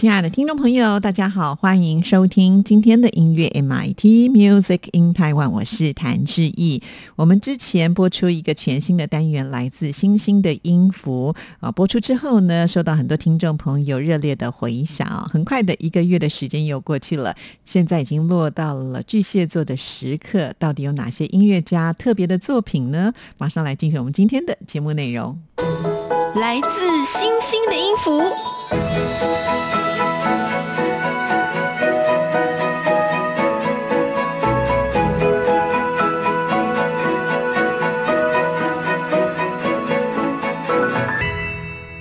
亲爱的听众朋友，大家好，欢迎收听今天的音乐 MIT Music in Taiwan，我是谭志毅。我们之前播出一个全新的单元，来自星星的音符啊，播出之后呢，受到很多听众朋友热烈的回响。很快的一个月的时间又过去了，现在已经落到了巨蟹座的时刻，到底有哪些音乐家特别的作品呢？马上来进行我们今天的节目内容。来自星星的音符。Música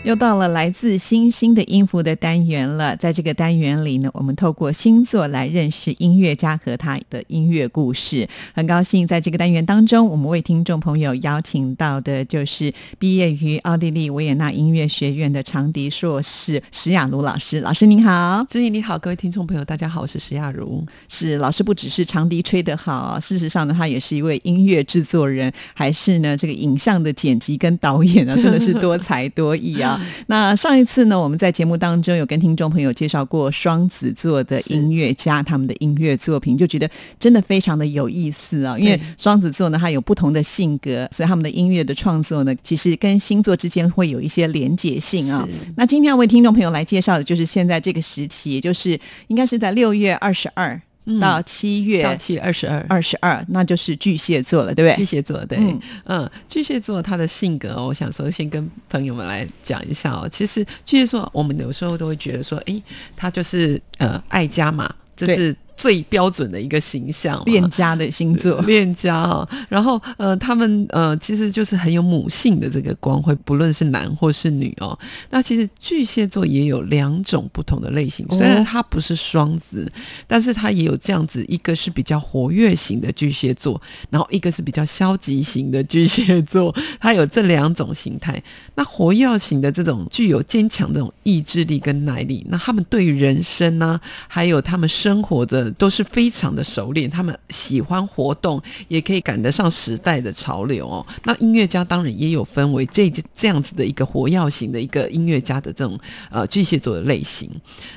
又到了来自星星的音符的单元了，在这个单元里呢，我们透过星座来认识音乐家和他的音乐故事。很高兴在这个单元当中，我们为听众朋友邀请到的就是毕业于奥地利维也纳音乐学院的长笛硕士石雅茹老师。老师您好，志毅你好，各位听众朋友大家好，我是石雅茹。是老师不只是长笛吹得好，事实上呢，他也是一位音乐制作人，还是呢这个影像的剪辑跟导演啊，真的是多才多艺啊。那上一次呢，我们在节目当中有跟听众朋友介绍过双子座的音乐家他们的音乐作品，就觉得真的非常的有意思啊。因为双子座呢，它有不同的性格，所以他们的音乐的创作呢，其实跟星座之间会有一些连结性啊。那今天要为听众朋友来介绍的就是现在这个时期，也就是应该是在六月二十二。到七月到七月二十二，二十二，那就是巨蟹座了，对不对？巨蟹座，对，嗯，巨蟹座他的性格，我想说先跟朋友们来讲一下哦。其实巨蟹座，我们有时候都会觉得说，哎，他就是呃爱家嘛，这是。最标准的一个形象，恋家的星座，恋家哈。然后呃，他们呃，其实就是很有母性的这个光辉，不论是男或是女哦。那其实巨蟹座也有两种不同的类型，虽然它不是双子，但是它也有这样子，一个是比较活跃型的巨蟹座，然后一个是比较消极型的巨蟹座，它有这两种形态。那活跃型的这种具有坚强这种意志力跟耐力，那他们对于人生呢，还有他们生活的。都是非常的熟练，他们喜欢活动，也可以赶得上时代的潮流哦。那音乐家当然也有分为这这样子的一个火药型的一个音乐家的这种呃巨蟹座的类型。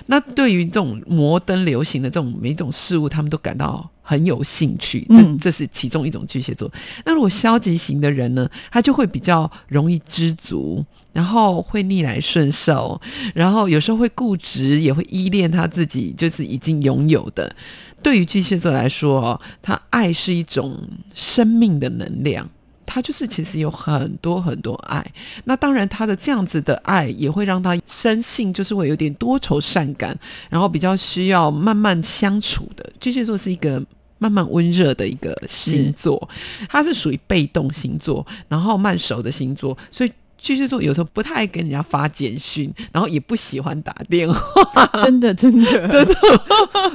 那对于这种摩登流行的这种每种事物，他们都感到很有兴趣。这这是其中一种巨蟹座。那如果消极型的人呢，他就会比较容易知足。然后会逆来顺受，然后有时候会固执，也会依恋他自己就是已经拥有的。对于巨蟹座来说，他爱是一种生命的能量，他就是其实有很多很多爱。那当然，他的这样子的爱也会让他生性就是会有点多愁善感，然后比较需要慢慢相处的。巨蟹座是一个慢慢温热的一个星座，它是属于被动星座，然后慢熟的星座，所以。巨蟹座有时候不太爱跟人家发简讯，然后也不喜欢打电话。真的，真的，真的，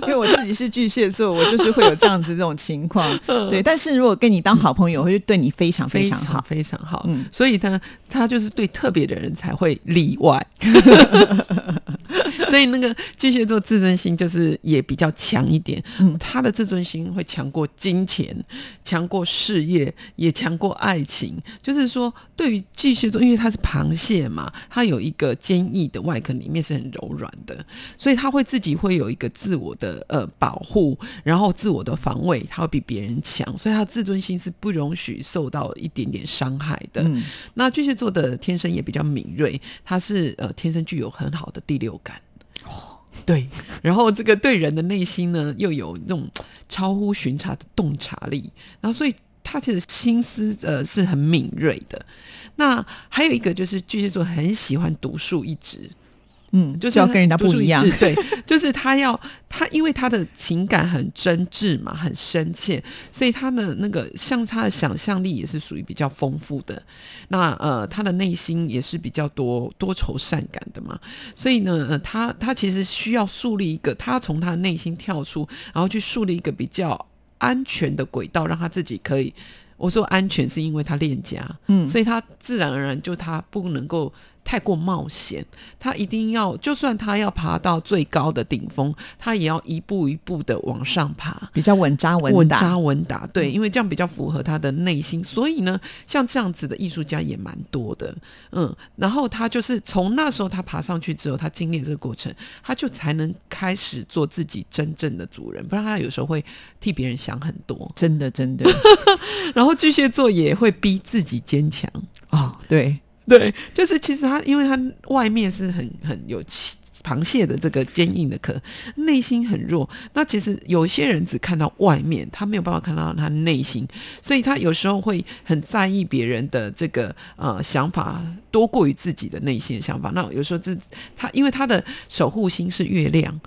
因为我自己是巨蟹座，我就是会有这样子这种情况。对，但是如果跟你当好朋友，会对你非常非常好，非常好。嗯，所以呢，他就是对特别的人才会例外。所以那个巨蟹座自尊心就是也比较强一点，嗯，他的自尊心会强过金钱，强过事业，也强过爱情。就是说，对于巨蟹座，因为它是螃蟹嘛，它有一个坚毅的外壳，里面是很柔软的，所以他会自己会有一个自我的呃保护，然后自我的防卫，他会比别人强，所以他自尊心是不容许受到一点点伤害的。那巨蟹座的天生也比较敏锐，他是呃天生具有很好的第六感。对，然后这个对人的内心呢，又有那种超乎寻常的洞察力，然后所以他其实心思呃是很敏锐的。那还有一个就是巨蟹座很喜欢独树一帜，嗯，就是要跟人家不一样对，就是他要他，因为他的情感很真挚嘛，很深切，所以他的那个像他的想象力也是属于比较丰富的。那呃，他的内心也是比较多多愁善感的嘛，所以呢，呃、他他其实需要树立一个，他从他的内心跳出，然后去树立一个比较安全的轨道，让他自己可以。我说安全是因为他恋家，嗯所以他自然而然就他不能够太过冒险，他一定要，就算他要爬到最高的顶峰，他也要一步一步的往上爬。比较稳扎稳打。稳扎稳打，对，因为这样比较符合他的内心。所以呢，像这样子的艺术家也蛮多的，嗯。然后他就是从那时候他爬上去之后，他经历这个过程，他就才能开始做自己真正的主人，不然他有时候会替别人想很多。真的真的 然后巨蟹座也会逼自己坚强，哦，对，对，就是其实他，因为他外面是很很有螃蟹的这个坚硬的壳，内心很弱。那其实有些人只看到外面，他没有办法看到他内心，所以他有时候会很在意别人的这个呃想法，多过于自己的内心想法。那有时候这他，因为他的守护星是月亮。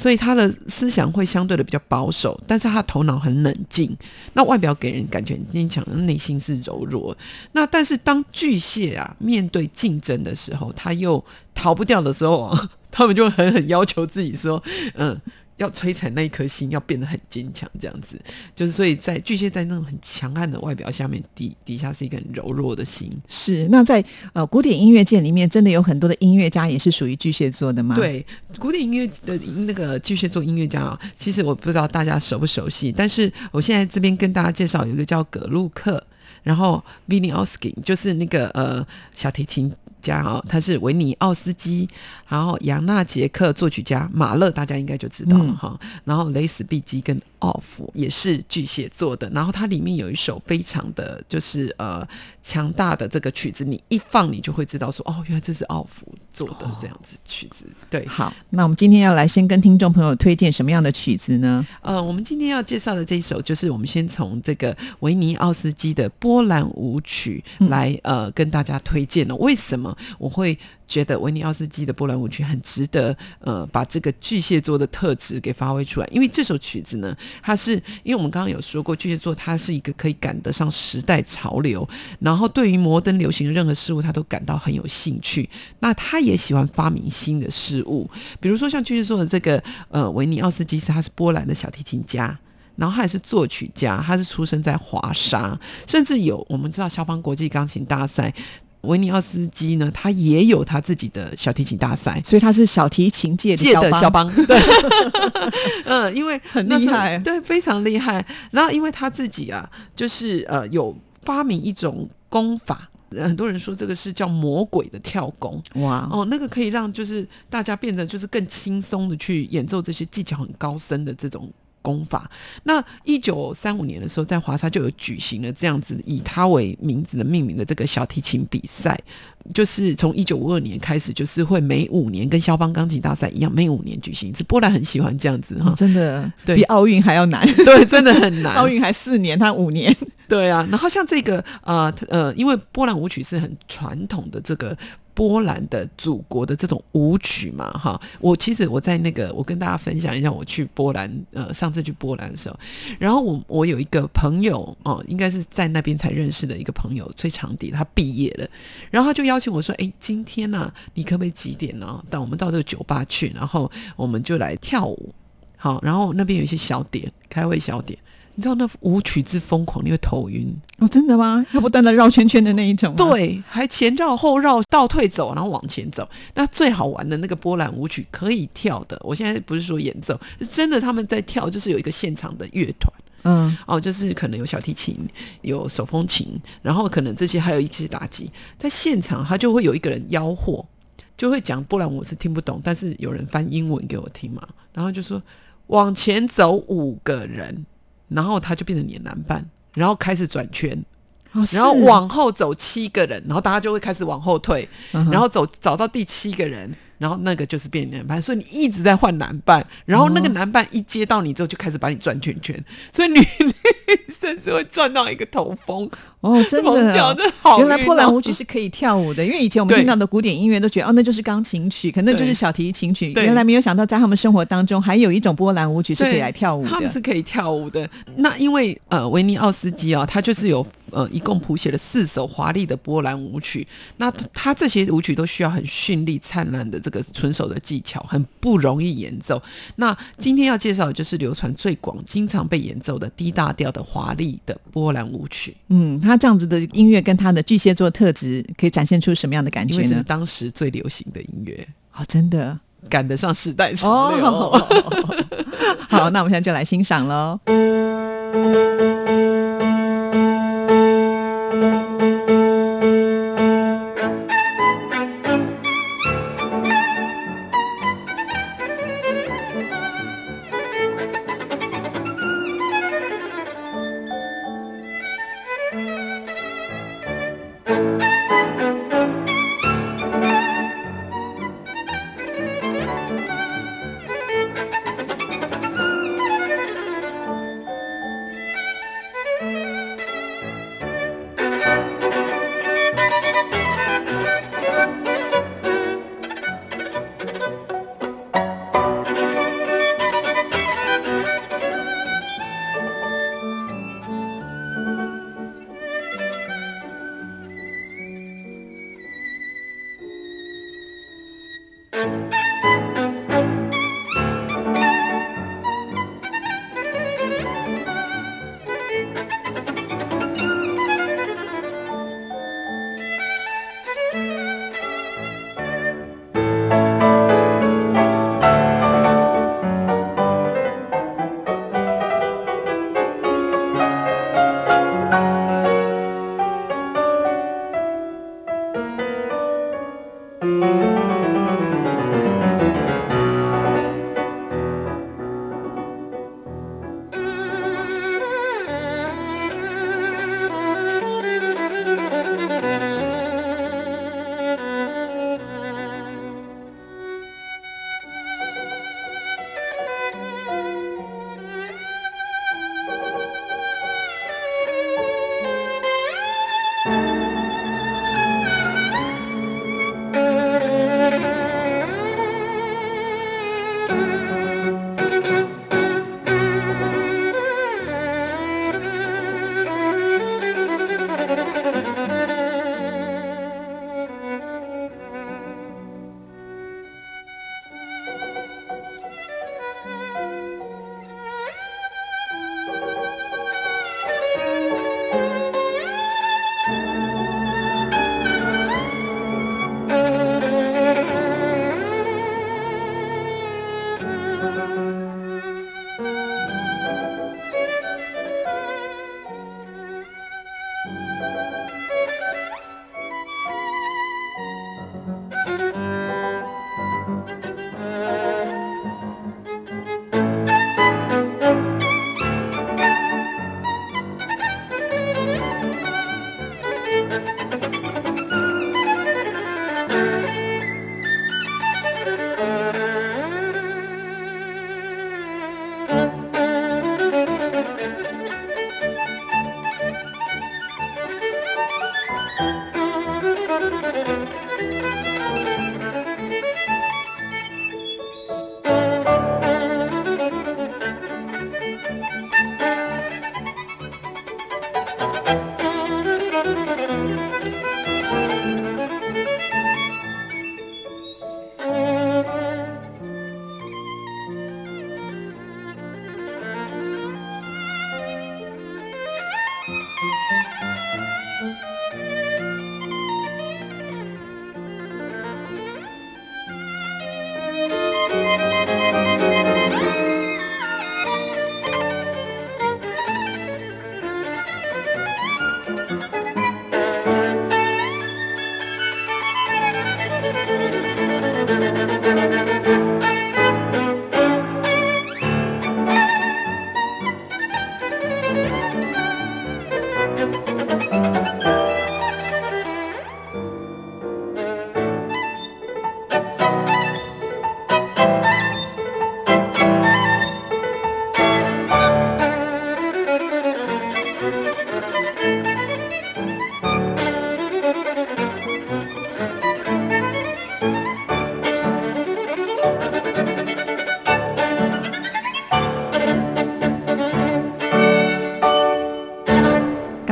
所以他的思想会相对的比较保守，但是他头脑很冷静。那外表给人感觉坚强，内心是柔弱。那但是当巨蟹啊面对竞争的时候，他又逃不掉的时候，他们就狠狠要求自己说，嗯。要摧残那一颗心，要变得很坚强，这样子，就是所以在巨蟹在那种很强悍的外表下面，底底下是一个很柔弱的心。是。那在呃古典音乐界里面，真的有很多的音乐家也是属于巨蟹座的吗？，对，古典音乐的那个巨蟹座音乐家啊，其实我不知道大家熟不熟悉，但是我现在这边跟大家介绍有一个叫葛路克，然后 v i n i o s k i 就是那个呃小提琴。家啊，他是维尼奥斯基，然后扬纳杰克作曲家马勒，大家应该就知道了嗯哈。然后雷斯毕基跟奥弗也是巨蟹座的，然后它里面有一首非常的就是呃强大的这个曲子，你一放你就会知道说哦，原来这是奥弗做的这样子曲子，对。好，那我们今天要来先跟听众朋友推荐什么样的曲子呢？呃，我们今天要介绍的这一首，就是我们先从这个维尼奥斯基的波兰舞曲来、呃跟大家推荐了。为什么我会觉得维尼奥斯基的波兰舞曲很值得呃把这个巨蟹座的特质给发挥出来？因为这首曲子呢，它是因为我们刚刚有说过，巨蟹座它是一个可以赶得上时代潮流，然后对于摩登流行的任何事物，他都感到很有兴趣。那他也喜欢发明新的事物，比如说像巨蟹座的这个呃维尼奥斯基斯，他是波兰的小提琴家。然后他也是作曲家，他是出生在华沙，甚至有我们知道肖邦国际钢琴大赛，维尼奥斯基呢，他也有他自己的小提琴大赛。所以他是小提琴界的界的肖肖邦。邦，对，嗯，因为很厉害对，非常厉害。然后因为他自己啊，就是呃，有发明一种功法，呃很多人说这个是叫魔鬼的跳弓，哇，哦，那个可以让就是大家变得就是更轻松的去演奏这些技巧很高深的这种功法。那一九三五年的时候，在华沙就有举行了这样子以他为名字的命名的这个小提琴比赛，就是从一九五二年开始，就是会每五年跟肖邦钢琴大赛一样，每五年举行一次。波兰很喜欢这样子哈哦，真的 对比奥运还要难。对，真的很难。奥运还四年，他五年。对啊，然后像这个呃呃，因为波兰舞曲是很传统的这个波兰的祖国的这种舞曲嘛，哈，我其实我在那个我跟大家分享一下，我去波兰呃上次去波兰的时候，然后我我有一个朋友哦、应该是在那边才认识的一个朋友，崔长笛，他毕业了，然后他就邀请我说，哎，今天呢、你可不可以几点呢？到我们到这个酒吧去，然后我们就来跳舞，好，然后那边有一些小点，开胃小点。你知道那舞曲之疯狂，你会头晕。哦，真的吗？要不断的绕圈圈的那一种？对，还前绕后绕，倒退走，然后往前走。那最好玩的那个波兰舞曲可以跳的，我现在不是说演奏，是真的他们在跳，就是有一个现场的乐团嗯，哦，就是可能有小提琴，有手风琴，然后可能这些还有一些打击，在现场他就会有一个人吆喝，就会讲波兰舞我是听不懂，但是有人翻英文给我听嘛，然后就说往前走五个人，然后他就变成你的男伴，然后开始转圈。哦然后往后走七个人，然后大家就会开始往后退，嗯然后走找到第七个人，然后那个就是变男伴，所以你一直在换男伴，然后那个哦男伴一接到你之后就开始把你转圈圈，所以女女生甚至会转到一个头风。哦，真的原来波兰哦舞曲是可以跳舞的，因为以前我们对听到的古典音乐都觉得哦，那就是钢琴曲，可能就是小提琴曲。原来没有想到，在他们生活当中还有一种波兰舞曲是可以对来跳舞的。他们是可以跳舞的。那因为呃，维尼奥斯基哦，他就是有呃，一共谱写了四首华丽的波兰舞曲。那他这些舞曲都需要很绚丽灿烂的这个纯手的技巧，很不容易演奏。那今天要介绍的就是流传最广、经常被演奏的 D 大调的华丽的波兰舞曲，嗯，他这样子的音乐跟他的巨蟹座特质可以展现出什么样的感觉因为这是呢？当时最流行的音乐，哦，真的赶得上时代潮流。哦。好，那我们现在就来欣赏喽。Música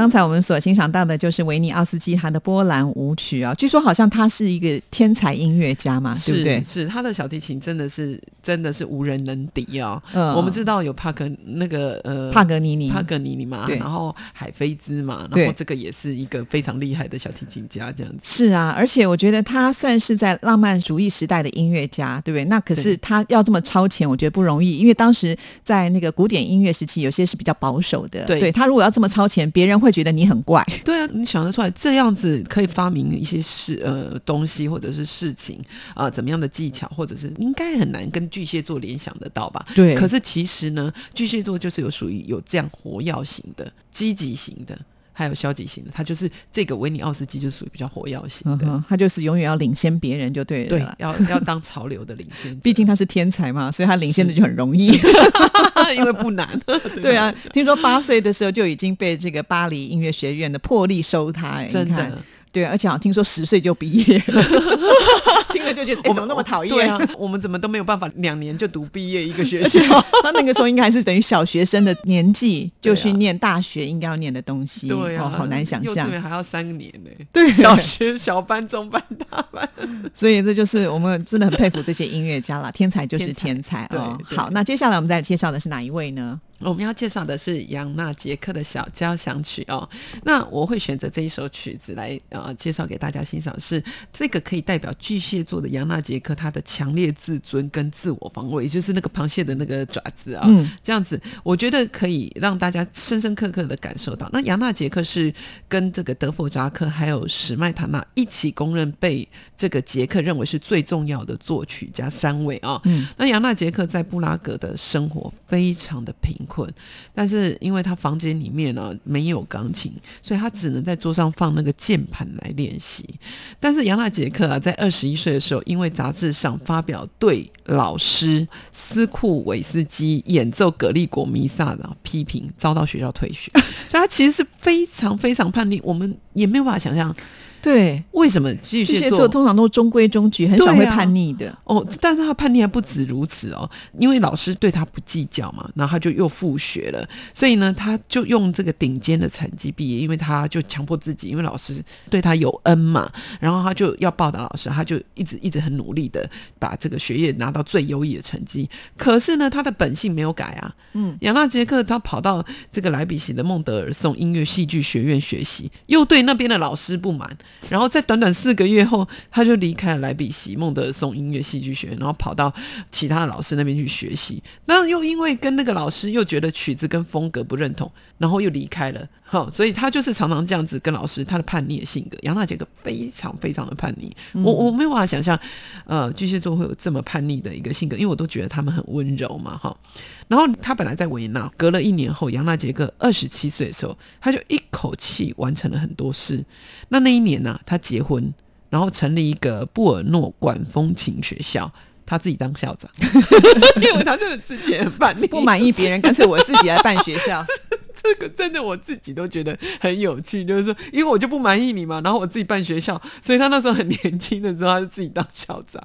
刚才我们所欣赏到的就是维尼奥斯基他的波兰舞曲啊，据说好像他是一个天才音乐家嘛，对不对？是他的小提琴真的是真的是无人能敌啊、嗯我们知道有帕格那个呃帕格尼尼，帕格尼尼嘛，然后海菲兹嘛，然后这个也是一个非常厉害的小提琴家，这样子。是啊，而且我觉得他算是在浪漫主义时代的音乐家，对不对？那可是他要这么超前，我觉得不容易，因为当时在那个古典音乐时期，有些是比较保守的。对他如果要这么超前，别人会觉得你很怪。对啊，你想得出来这样子可以发明一些事呃东西或者是事情啊、怎么样的技巧，或者是应该很难跟巨蟹座联想得到吧？对可是其实呢，巨蟹座就是有属于有这样活跃型的、积极型的，还有消极型的。他就是这个维尼奥斯基就属于比较活跃型的，他就是永远要领先别人就对了。对，要 要当潮流的领先者，毕竟他是天才嘛，所以他领先的就很容易。因为不难。对啊，听说八岁的时候就已经被这个巴黎音乐学院的破例收他，哎真的。对，而且好像听说十岁就毕业了，听了就觉得 哎、怎么那么讨厌？对啊，我们怎么都没有办法两年就读毕业一个学校？他那个时候应该还是等于小学生的年纪，就去念大学应该要念的东西，对啊，哦，好难想象。园还要三年呢。对小学小班、中班、大班。所以这就是我们真的很佩服这些音乐家啦，天才就是天才哦。好，那接下来我们再介绍的是哪一位呢？我们要介绍的是杨纳杰克的小交响曲哦。那我会选择这一首曲子来呃介绍给大家欣赏，是这个可以代表巨蟹座的杨纳杰克他的强烈自尊跟自我防卫，也就是那个螃蟹的那个爪子啊。嗯，这样子，我觉得可以让大家深深刻刻的感受到。那杨纳杰克是跟这个德弗扎克还有史麦塔纳一起公认被这个杰克认为是最重要的作曲家三位啊。嗯，那杨纳杰克在布拉格的生活非常的贫困，但是因为他房间里面呢、没有钢琴，所以他只能在桌上放那个键盘来练习。但是杨纳杰克啊，在二十一岁的时候，因为杂志上发表对老师斯库韦斯基演奏格利果弥撒的批评，遭到学校退学，所以他其实是非常非常叛逆。我们也没有办法想象对，为什么巨巨蟹蟹座座通常都中规中矩，很少会叛逆的。哦，但是他叛逆还不止如此哦，因为老师对他不计较嘛，然后他就又复学了，所以呢，他就用这个顶尖的成绩毕业，因为他就强迫自己，因为老师对他有恩嘛，然后他就要报答老师，他就一直一直很努力的把这个学业拿到最优异的成绩。可是呢，他的本性没有改啊，嗯，杨纳杰克他跑到这个莱比锡的孟德尔颂音乐戏剧学院学习，又对那边的老师不满，然后在短短四个月后，他就离开了莱比锡孟德尔颂音乐戏剧学院，然后跑到其他的老师那边去学习。那又因为跟那个老师又觉得曲子跟风格不认同，然后又离开了。哈，所以他就是常常这样子跟老师，他的叛逆的性格，杨大杰克非常非常的叛逆。我我没有办法想象，呃，巨蟹座会有这么叛逆的一个性格，因为我都觉得他们很温柔嘛，哈。然后他本来在维也纳，隔了一年后，杨纳杰克二十七岁的时候，他就一口气完成了很多事。那那一年呢、他结婚，然后成立一个布尔诺管风琴学校，他自己当校长，因为他真的自己很叛逆，不满意别人，干脆我自己来办学校。这个真的我自己都觉得很有趣，就是说，因为我就不满意你嘛，然后我自己办学校，所以他那时候很年轻的时候，他就自己当校长。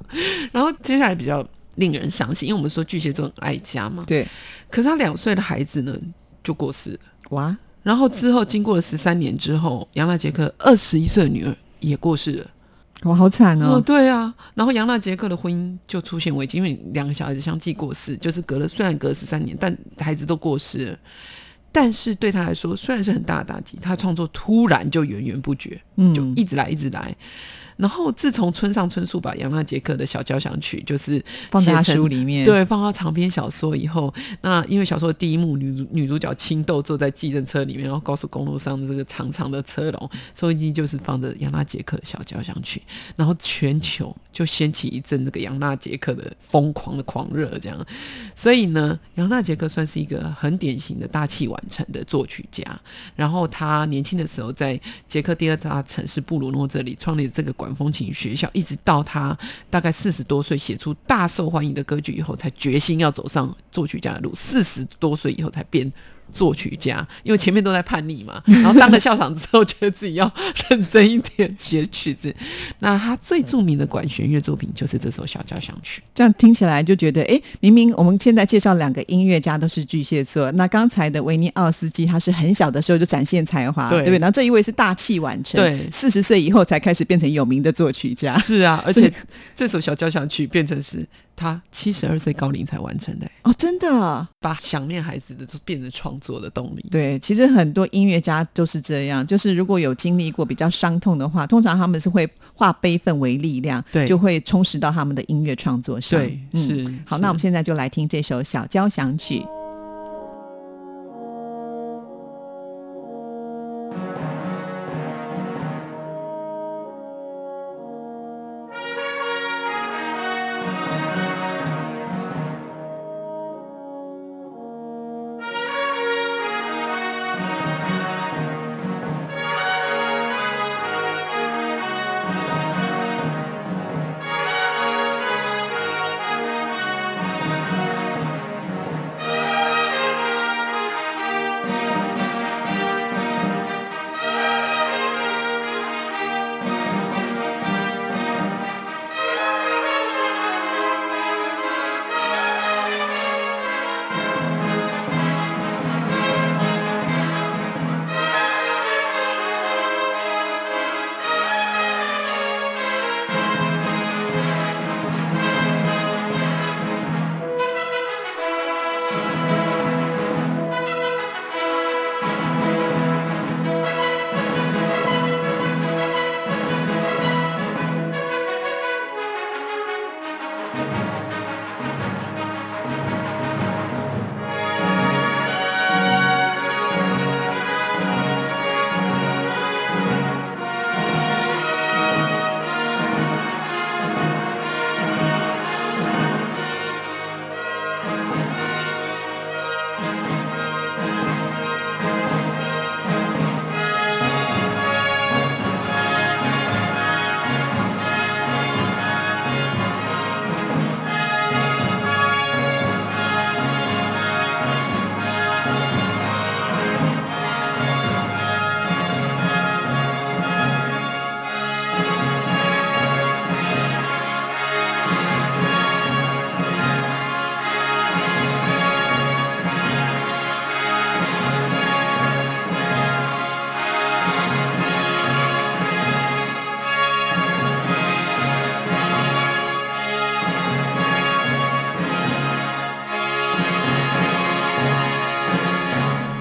然后接下来比较令人伤心，因为我们说巨蟹座很爱家嘛，对，可是他两岁的孩子呢就过世了。哇，然后之后经过了十三年之后，杨纳杰克二十一岁的女儿也过世了。哇好惨哦，哦。对啊，然后杨纳杰克的婚姻就出现危机，因为两个小孩子相继过世，就是隔了虽然隔了十三年，但孩子都过世了。但是对他来说，虽然是很大的打击，他创作突然就源源不绝，嗯就一直来一直来。然后自从村上春树把杨纳杰克的小交响曲就是放在书里面，，对，放到长篇小说以后，那因为小说的第一幕，女主女主角青豆坐在计程车里面，然后高速公路上的这个长长的车龙，收音机就是放着杨纳杰克的小交响曲，然后全球就掀起一阵这个杨纳杰克的疯狂的狂热，这样。所以呢，杨纳杰克算是一个很典型的大器晚成的作曲家。然后他年轻的时候在捷克第二大城市布鲁诺这里创立了这个管风琴学校，一直到他大概四十多岁写出大受欢迎的歌曲以后，才决心要走上作曲家的路。四十多岁以后才变作曲家，因为前面都在叛逆嘛，然后当了校长之后，觉得自己要认真一点写曲子。那他最著名的管弦乐作品就是这首小交响曲。这样听起来就觉得，哎，明明我们现在介绍两个音乐家都是巨蟹座，那刚才的维尼奥斯基他是很小的时候就展现才华，对对不对？然后这一位是大器晚成，对四十岁以后才开始变成有名的作曲家。是啊，而且这首小交响曲变成是他七十二岁高龄才完成的，哦，真的啊，把想念孩子的都变成创作的动力。对，其实很多音乐家都是这样，就是如果有经历过比较伤痛的话，通常他们是会化悲愤为力量，对就会充实到他们的音乐创作上。对，嗯是好，那我们现在就来听这首小交响曲。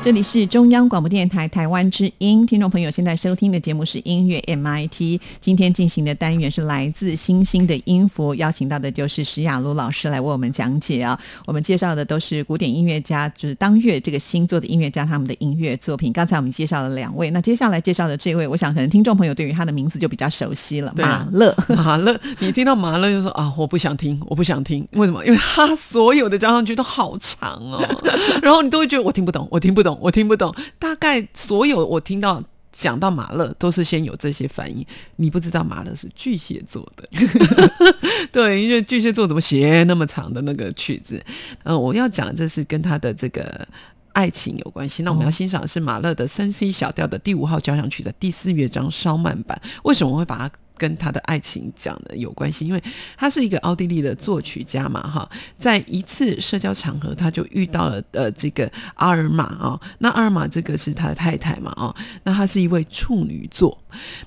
这里是中央广播电台台湾之音，听众朋友现在收听的节目是音乐 MIT。今天进行的单元是来自星星的音符，邀请到的就是石雅茹老师来为我们讲解啊。我们介绍的都是古典音乐家，就是当月这个星座的音乐家他们的音乐作品。刚才我们介绍了两位，那接下来介绍的这位，我想可能听众朋友对于他的名字就比较熟悉了，马勒。马勒，你听到马勒就说啊，我不想听，我不想听，为什么？因为他所有的交响曲都好长哦，然后你都会觉得我听不懂，我听不懂，我听不懂。大概所有我听到讲到马勒，都是先有这些反应。你不知道马勒是巨蟹座的，对，因为巨蟹座怎么写那么长的那个曲子？呃，我要讲这是跟他的这个。爱情有关系，那我们要欣赏的是马勒的三 C 小调的第五号交响曲的第四乐章稍慢版。为什么我会把它跟他的爱情讲的有关系？因为他是一个奥地利的作曲家嘛，哈，在一次社交场合，他就遇到了呃这个阿尔玛啊、那阿尔玛这个是他的太太嘛，哦，那她是一位处女座，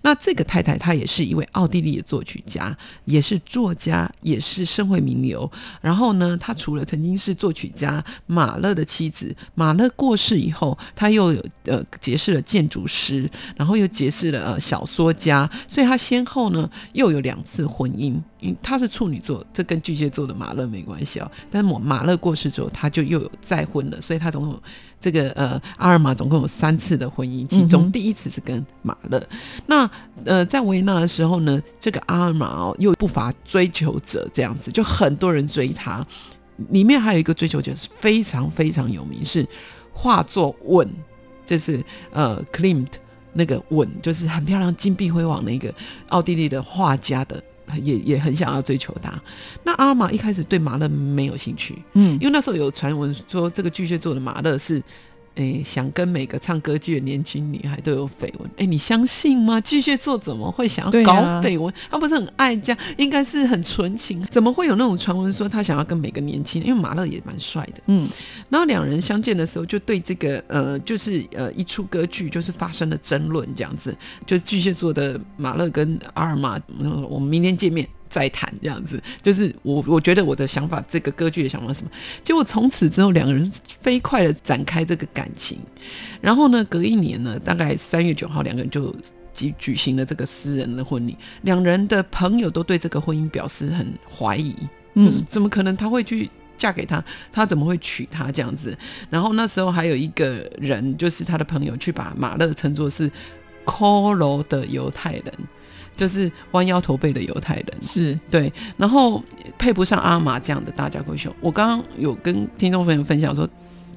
那这个太太她也是一位奥地利的作曲家，也是作家，也是社会名流。然后呢，她除了曾经是作曲家马勒的妻子，马勒过世以后，她又有呃结识了建筑师，然后又结识了呃小说家，所以她先后呢又有两次婚姻。因为她是处女座，这跟巨蟹座的马勒没关系哦。但是马马勒过世之后，他就又有再婚了，所以他总共这个呃阿尔玛总共有三次的婚姻，其中第一次是跟马勒。那呃，在维也纳的时候呢，这个阿尔玛哦又不乏追求者，这样子就很多人追他。里面还有一个追求者是非常非常有名，是画作问，这是呃 Klimt 那个吻，就是很漂亮、金碧辉煌的一个奥地利的画家的。也也很想要追求他。那阿尔玛一开始对马勒没有兴趣，嗯因为那时候有传闻说这个巨蟹座的马勒是哎，想跟每个唱歌剧的年轻女孩都有绯闻。哎，你相信吗？巨蟹座怎么会想要搞绯闻？他不是很爱家，应该是很纯情，怎么会有那种传闻说他想要跟每个年轻？因为马勒也蛮帅的，嗯。然后两人相见的时候，就对这个呃，就是呃一出歌剧，就是发生了争论，这样子。就巨蟹座的马勒跟阿尔玛，我们明天见面。再谈这样子，就是我我觉得我的想法，这个歌剧的想法什么？结果从此之后，两个人飞快的展开这个感情。然后呢，隔一年呢，大概三月九号，两个人就举举行了这个私人的婚礼。两人的朋友都对这个婚姻表示很怀疑，就是怎么可能他会去嫁给他？他怎么会娶她这样子？然后那时候还有一个人，就是他的朋友，去把马勒称作是骷髅的犹太人。就是弯腰驼背的犹太人，是对，然后配不上阿玛这样的大家闺秀。我刚刚有跟听众朋友分享说，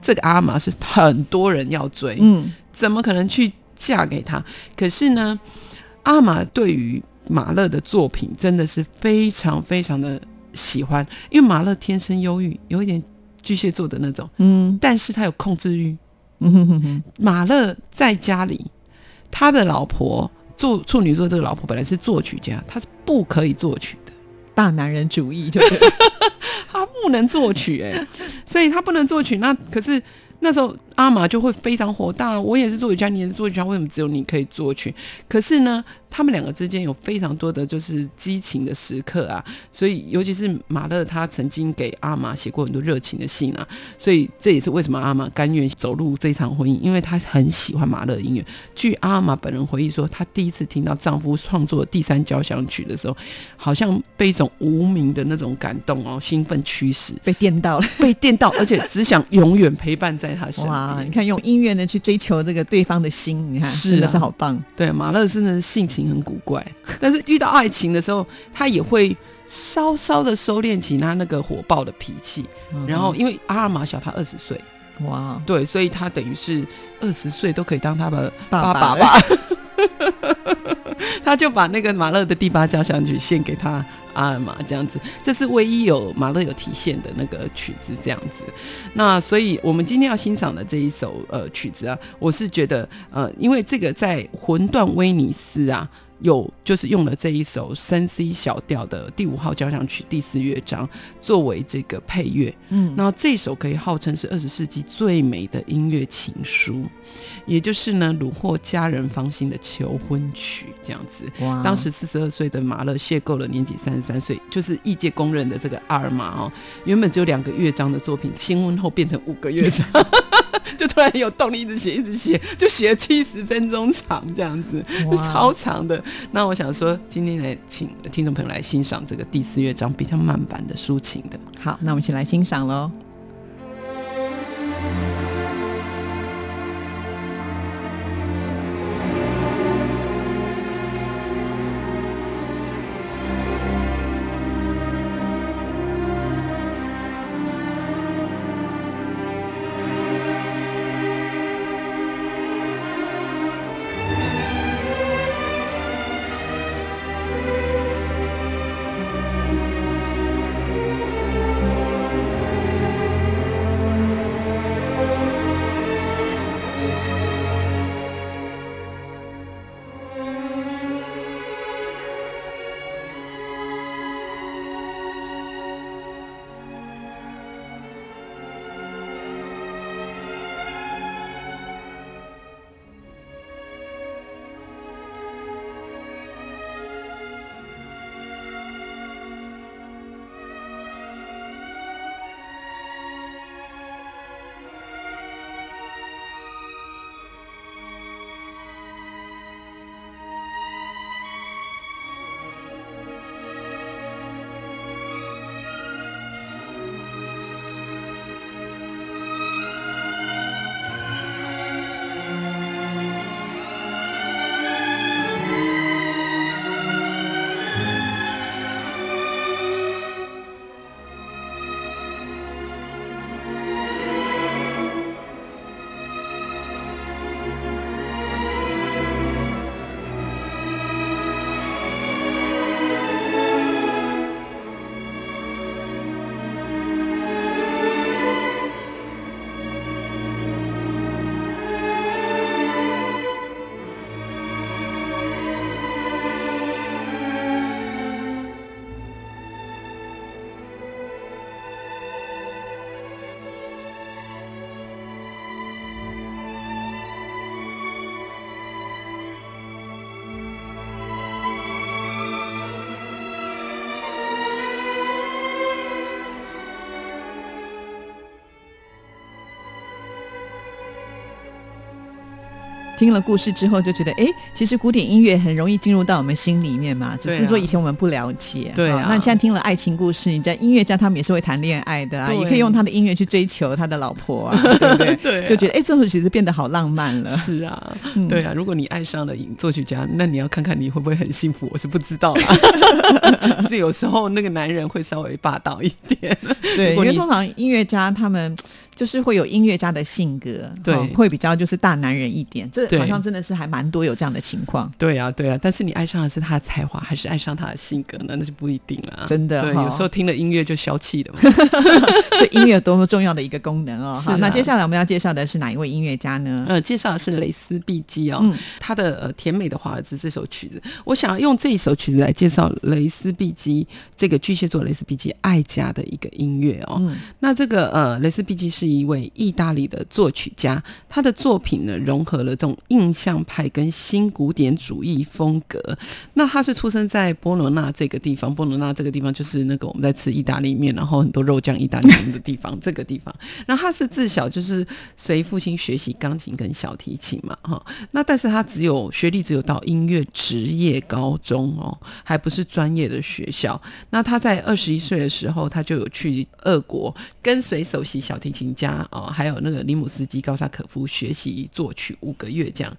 这个阿玛是很多人要追，嗯，怎么可能去嫁给他？可是呢，阿玛对于马勒的作品真的是非常非常的喜欢，因为马勒天生忧郁，有一点巨蟹座的那种，嗯，但是他有控制欲，嗯哼哼哼。马勒在家里，他的老婆。做处女座这个老婆本来是作曲家，她是不可以作曲的，大男人主义就是，她不能作曲哎，所以她不能作曲。那可是那时候。阿玛就会非常火大，我也是作曲家，你也是作曲家，为什么只有你可以作曲？可是呢，他们两个之间有非常多的就是激情的时刻啊，所以尤其是马勒，他曾经给阿玛写过很多热情的信啊，所以这也是为什么阿玛甘愿走入这场婚姻，因为他很喜欢马勒的音乐。据阿玛本人回忆说，她第一次听到丈夫创作第三交响曲的时候，好像被一种无名的那种感动哦，兴奋驱使，被电到了，被电到，而且只想永远陪伴在他身边。啊，你看用音乐呢去追求这个对方的心，你看真的是好棒。对，马勒真的性情很古怪，但是遇到爱情的时候，他也会稍稍的收敛起他那个火爆的脾气。然后，因为阿尔玛小他二十岁，哇，对，所以他等于是二十岁都可以当他的爸爸吧。他就把那个马勒的第八交响曲献给他。阿尔玛这样子，这是唯一有马勒有体现的那个曲子，这样子。那所以我们今天要欣赏的这一首呃曲子啊，我是觉得呃，因为这个在魂断威尼斯啊。有就是用了这一首三 C 小调的第五号交响曲第四乐章作为这个配乐，嗯，那这首可以号称是二十世纪最美的音乐情书，也就是呢虏获佳人芳心的求婚曲，这样子。哇！当时四十二岁的马勒邂逅了年仅三十三岁，就是业界公认的这个阿尔玛哦，原本只有两个乐章的作品，新婚后变成五个乐章。就突然有动力，一直写，一直写，就写了七十分钟长，这样子，就超长的。那我想说，今天来请听众朋友来欣赏这个第四乐章比较慢版的抒情的。好，那我们一起来欣赏喽。听了故事之后就觉得，哎，其实古典音乐很容易进入到我们心里面嘛，只是说以前我们不了解。对啊，那你现在听了爱情故事，你在音乐家他们也是会谈恋爱的啊，也可以用他的音乐去追求他的老婆啊，对不对？对，就觉得哎，这首其实变得好浪漫了。是啊，对啊，如果你爱上了作曲家，那你要看看你会不会很幸福，我是不知道啦。是有时候那个男人会稍微霸道一点，对，因为通常音乐家他们。就是会有音乐家的性格，对，会比较就是大男人一点，这好像真的是还蛮多有这样的情况。对啊，对啊，但是你爱上的是他的才华，还是爱上他的性格呢？那就不一定了。真的，对，有时候听了音乐就消气了嘛。所以音乐多么重要的一个功能哦。好，那接下来我们要介绍的是哪一位音乐家呢？呃，介绍的是蕾丝碧姬哦，他的呃甜美的华尔兹这首曲子，我想要用这一首曲子来介绍蕾丝碧姬这个巨蟹座蕾丝碧姬爱家的一个音乐哦。那这个呃雷斯毕竟是一位意大利的作曲家，他的作品呢融合了这种印象派跟新古典主义风格。那他是出生在波罗纳这个地方，波罗纳这个地方就是那个我们在吃意大利面，然后很多肉酱意大利面的地方。这个地方，那他是自小就是随父亲学习钢琴跟小提琴嘛，哈。那但是他只有学历只有到音乐职业高中哦，还不是专业的学校。那他在二十一岁的时候，他就有去俄国跟随首席小提琴家哦，还有。那个尼姆斯基高萨可夫学习作曲五个月这样，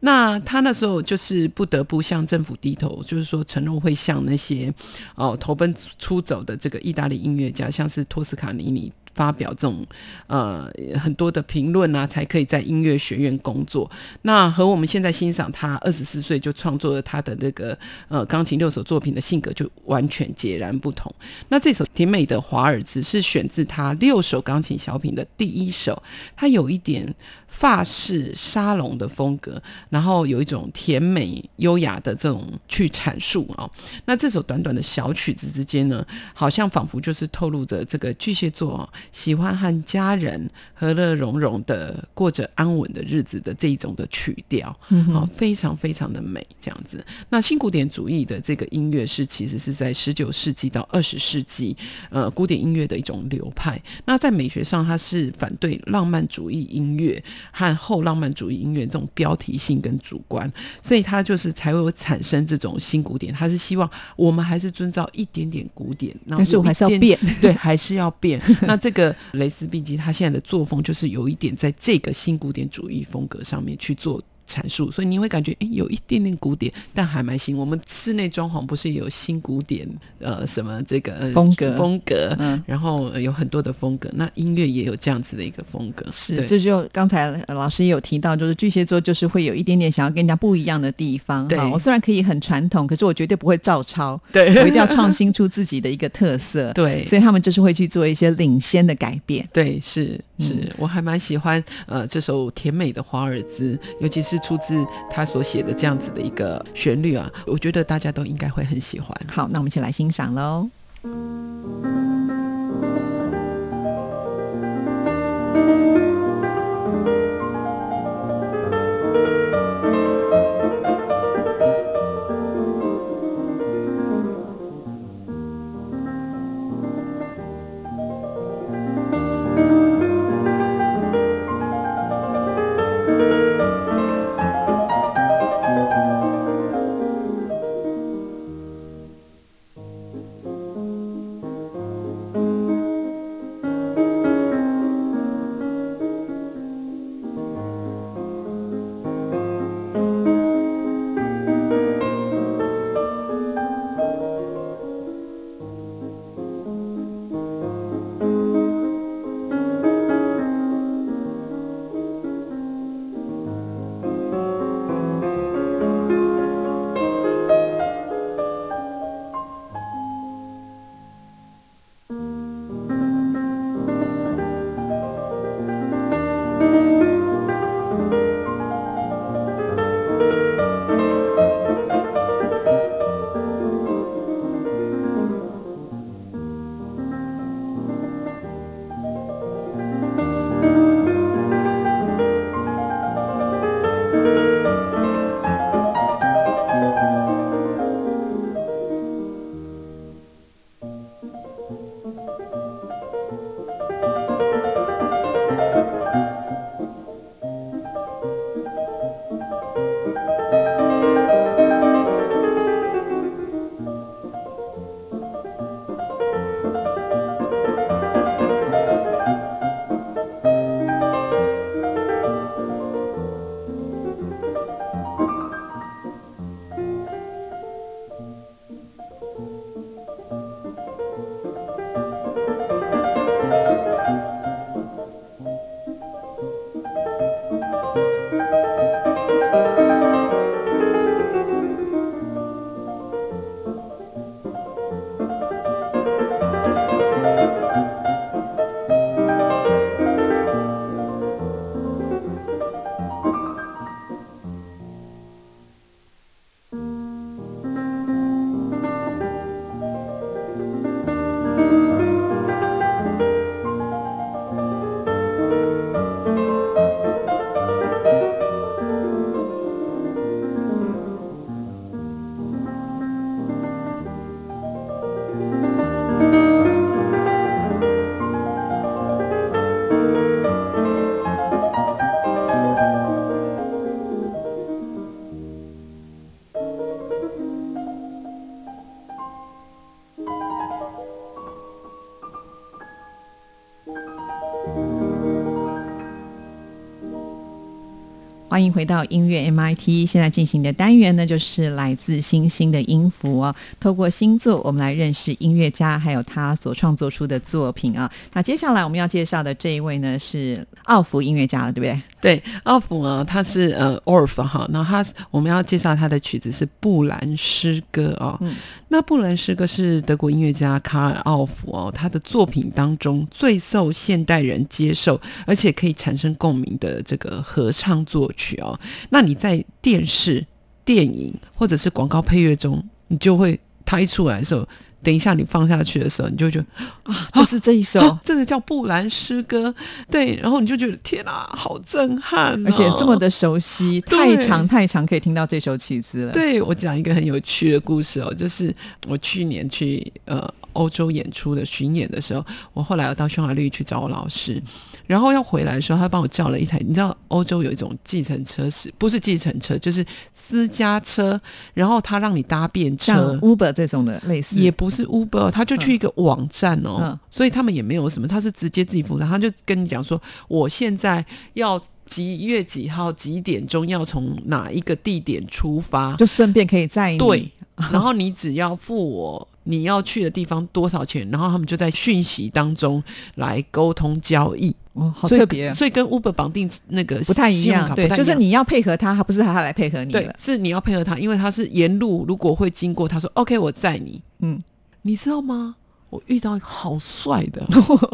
那他那时候就是不得不向政府低头，就是说承诺会向那些哦投奔出走的这个意大利音乐家，像是托斯卡尼尼。发表这种呃很多的评论啊，才可以在音乐学院工作。那和我们现在欣赏他二十四岁就创作了他的这个呃钢琴六首作品的性格就完全截然不同。那这首甜美的华尔兹是选自他六首钢琴小品的第一首，它有一点。法式沙龙的风格，然后有一种甜美优雅的这种去阐述哦。那这首短短的小曲子之间呢，好像仿佛就是透露着这个巨蟹座哦喜欢和家人和乐融融的过着安稳的日子的这一种的曲调，啊，非常非常的美，这样子。那新古典主义的这个音乐是其实是在十九世纪到二十世纪，呃，古典音乐的一种流派。那在美学上，它是反对浪漫主义音乐。和后浪漫主义音乐这种标题性跟主观，所以他就是才会有产生这种新古典。他是希望我们还是遵照一点点古典，但是我还是要变，对，还是要变。那这个雷斯毕吉他现在的作风就是有一点在这个新古典主义风格上面去做。阐述，所以你会感觉哎，有一点点古典，但还蛮新。我们室内装潢不是有新古典呃什么这个风格风格，嗯，然后有很多的风格。那音乐也有这样子的一个风格，是这就刚才老师也有提到，就是巨蟹座就是会有一点点想要跟人家不一样的地方。对，我虽然可以很传统，可是我绝对不会照抄，对我一定要创新出自己的一个特色。对，所以他们就是会去做一些领先的改变。对，是是，我还蛮喜欢呃这首甜美的华尔兹，尤其是出自。他所写的这样子的一个旋律啊，我觉得大家都应该会很喜欢。好，那我们一起来欣赏喽。欢迎回到音乐 MIT，现在进行的单元呢，就是来自星星的音符哦。透过星座，我们来认识音乐家，还有他所创作出的作品啊。那接下来我们要介绍的这一位呢，是奥福音乐家了，对不对？对，奥弗啊，他是呃 Orff 哈，那他我们要介绍他的曲子是布兰诗歌哦。嗯那布兰诗歌是德国音乐家卡尔奥弗哦，他的作品当中最受现代人接受，而且可以产生共鸣的这个合唱作曲哦。那你在电视、电影或者是广告配乐中，你就会他一出来的时候，等一下你放下去的时候，你就觉得 啊，就是这一首，啊，这个叫布兰诗歌，对，然后你就觉得天啊，好震撼哦、而且这么的熟悉，太长太长，可以听到这首曲子了。，对我讲一个很有趣的故事哦，就是我去年去呃欧洲演出的巡演的时候，我后来要到匈牙利去找我老师，然后要回来的时候，他帮我叫了一台，你知道欧洲有一种计程车是不是计程车，就是私家车，然后他让你搭便车。Uber 这种的类似，也不是 Uber，他就去一个网站哦，嗯所以他们也没有什么，他是直接自己付的，他就跟你讲说，我现在要几月几号几点钟要从哪一个地点出发，就顺便可以载你。对，然后你只要付我你要去的地方多少钱，然后他们就在讯息当中来沟通交易，哦，好特别哦，所以跟 Uber 绑定那个不太一样。对，就是你要配合他，他不是他来配合你对，。是你要配合他，因为他是沿路如果会经过，他说 OK 我载你，嗯，你知道吗？我遇到一个好帅的，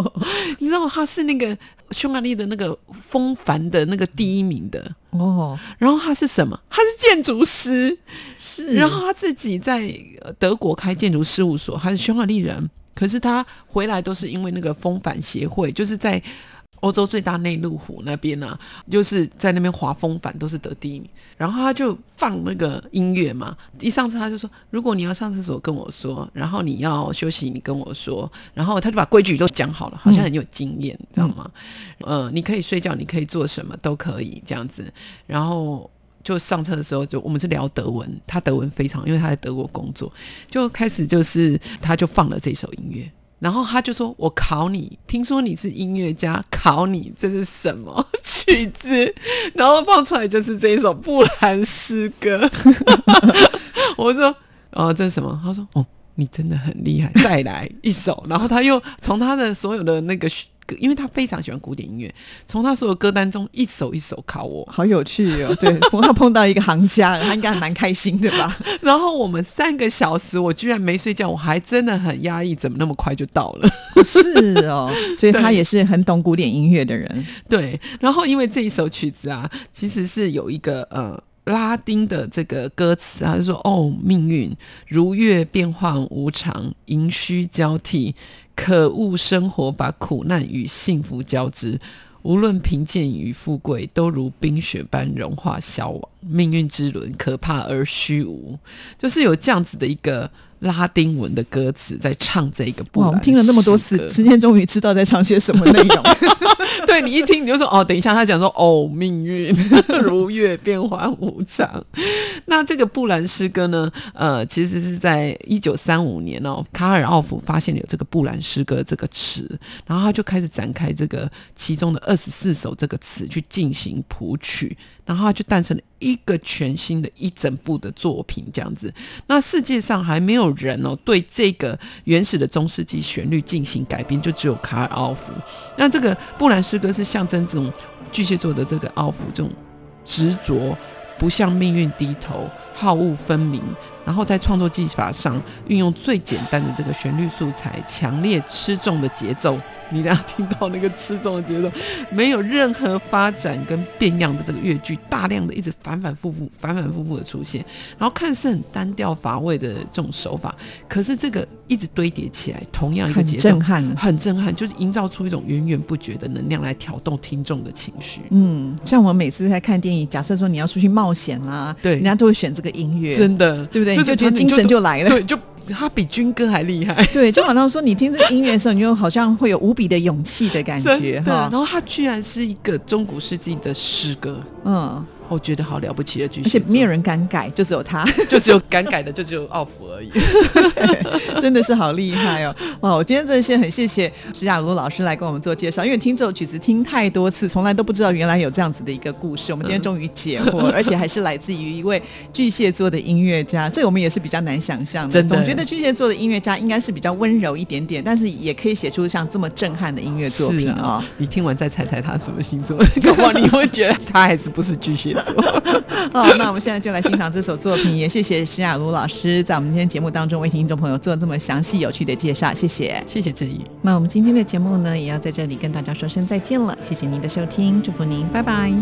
你知道吗？他是那个匈牙利的那个风帆的那个第一名的，哦，然后他是什么？他是建筑师，是然后他自己在呃德国开建筑事务所，他是匈牙利人，可是他回来都是因为那个风帆协会，就是在欧洲最大内陆湖那边呢、啊，就是在那边滑风帆都是得第一名。然后他就放那个音乐嘛，一上车他就说：“如果你要上厕所跟我说，然后你要休息你跟我说。”然后他就把规矩都讲好了，好像很有经验，你知道吗？呃，你可以睡觉，你可以做什么都可以这样子。然后就上车的时候，就我们是聊德文，他德文非常，因为他在德国工作，就开始就是他就放了这首音乐。然后他就说：“我考你，听说你是音乐家，考你这是什么 曲子？”然后放出来就是这一首布兰诗歌。我说：“哦，这是什么？”他说：“哦，你真的很厉害，再来一首。”然后他又从他的所有的那个，因为他非常喜欢古典音乐，从他所有歌单中一首一首考我。好有趣哦。对，碰到碰到一个行家，他应该还蛮开心的吧？然后我们三个小时，我居然没睡觉，我还真的很压抑，怎么那么快就到了？是哦，所以他也是很懂古典音乐的人。对，然后因为这一首曲子啊，其实是有一个呃拉丁的这个歌词啊，就说哦，命运如月变幻无常，盈虚交替，可恶生活把苦难与幸福交织。无论贫贱与富贵，都如冰雪般融化消亡。命运之轮可怕而虚无，就是有这样子的一个拉丁文的歌词在唱这个布哇，兰我们听了那么多次，今天终于知道在唱些什么内容。对你一听你就说哦，等一下他讲说哦，命运 如月变幻无常。那这个布兰诗歌呢，呃，其实是在一九三五年哦，卡尔奥夫发现了有这个布兰诗歌这个词，然后他就开始展开这个其中的二十四首这个词去进行谱曲，然后就诞生了一个全新的一整部的作品这样子。那世界上还没有人哦对这个原始的中世纪旋律进行改编，就只有卡尔奥夫。那这个布兰诗歌是象征这种巨蟹座的这个奥夫这种执着，不向命运低头，好恶分明。然后在创作技法上运用最简单的这个旋律素材，强烈吃重的节奏。你大家听到那个吃重的节奏，没有任何发展跟变样的这个乐句，大量的一直反反复复、反反复复的出现，然后看似很单调乏味的这种手法，可是这个一直堆叠起来，同样一个节奏震撼。很震撼，就是营造出一种源源不绝的能量来挑动听众的情绪。嗯，像我们每次在看电影，假设说你要出去冒险啦，对人家都会选这个音乐，真的，对不对？就是你就觉得精神就来了。对，就他比军歌还厉害，对，就好像说你听这个音乐的时候，你就好像会有无比的勇气的感觉的。哈然。后他居然是一个中古世纪的诗歌，嗯，我觉得好了不起的巨蟹而且，没有人敢改，就只有他，就只有敢改的，就只有奥福而已。真的是好厉害哦！哇，我今天真的是很谢谢石雅茹老师来跟我们做介绍，因为听这首曲子听太多次，从来都不知道原来有这样子的一个故事。我们今天终于解惑了，而且还是来自于一位巨蟹座的音乐家，这个我们也是比较难想象的。真的总觉得巨蟹座的音乐家应该是比较温柔一点点，但是也可以写出像这么震撼的音乐作品哦啊。，你听完再猜猜他什么星座，搞不好你会觉得他还是不是巨蟹座。哦，那我们现在就来欣赏这首作品，也谢谢施雅茹老师在我们今天节目当中为听众朋友做这么详细有趣的介绍，谢谢。谢谢志毅。那我们今天的节目呢，也要在这里跟大家说声再见了，谢谢您的收听，祝福您，拜拜。